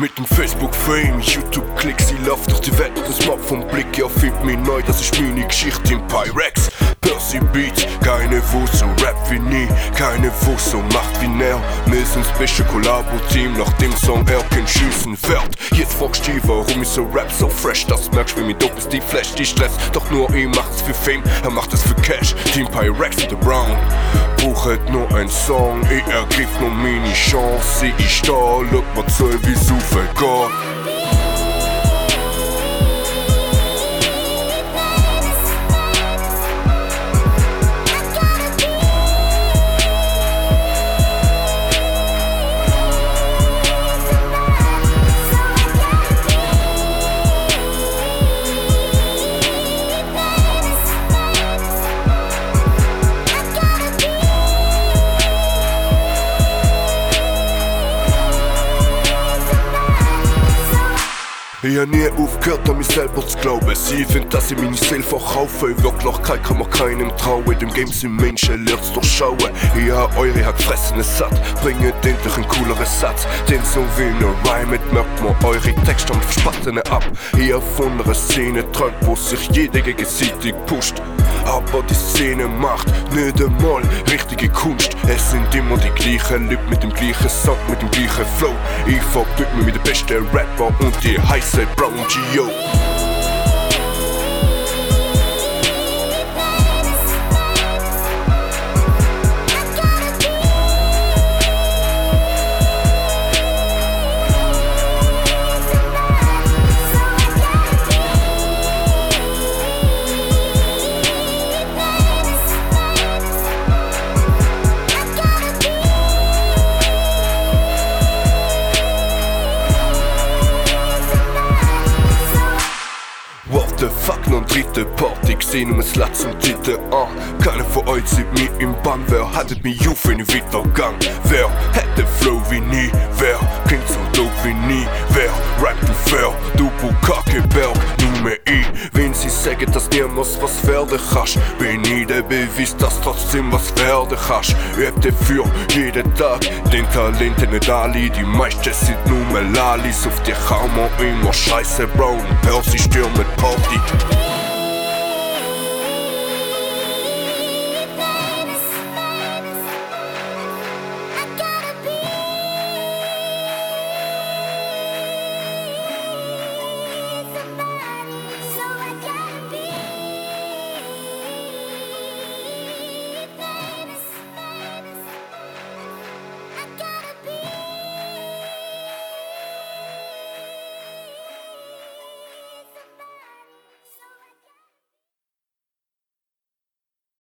Mit dem Facebook-Fame, YouTube-Klick, sie läuft durch die Welt und das Smartphone Blick, ja, find mich neu, das ist meine Geschichte im Pyrex. Percy Beats, keine wo so Rap wie nie, keine wo so macht wie näher. Wir sind das beste Kollabo-Team, nach dem Song er kein Schießen fährt. Jetzt fragst du warum ich so rap so fresh, das merkst wie mir dope die Flash, die Stress. Doch nur ich macht's für Fame, er macht es für Cash. Team Pyrex und The Brown. Brauchet nur ein Song, ich ergriff nur meine Chance, ich da, look, was soll wie so vergehen. Ich hab nie aufgehört an mich selber zu glauben. Sie find, dass ich meine Seele verkaufe. In Wirklichkeit kann man keinem trauen. Dem Game sind Menschen, lernt's durchschauen. Ich hab eure hat gefressen satt Bringet endlich einen cooleren Satz. Den so wie ne Rhyme merkt man eure Texte und Verspattene ab. Ich hab von einer Szene träumt, wo sich jeder gegenseitig pusht aber die Szene macht nicht einmal richtige Kunst. Es sind immer die gleichen Leute mit dem gleichen Sound, mit dem gleichen Flow. Ich verbünd mich mit dem besten Rapper und die heiße Brown Gio. The fuck, noch dritte Party gesehen um es Latz zum Titel an. Keiner von euch sieht mich im Bann, wer hattet mich auf in den Weitergang? Wer hätte Flow wie nie? Wer klingt so dope wie nie? Wer rappt du fair? Du Bukake Berg, nur ich. Dass niemals was werden kannst, bin ich der Beweis, dass trotzdem was werden kannst. Üb dafür jeden Tag, den Talenten nicht alle, die meisten sind nur Lalis. Auf die kann man immer scheiße, Bro, und Percy stürmen Party.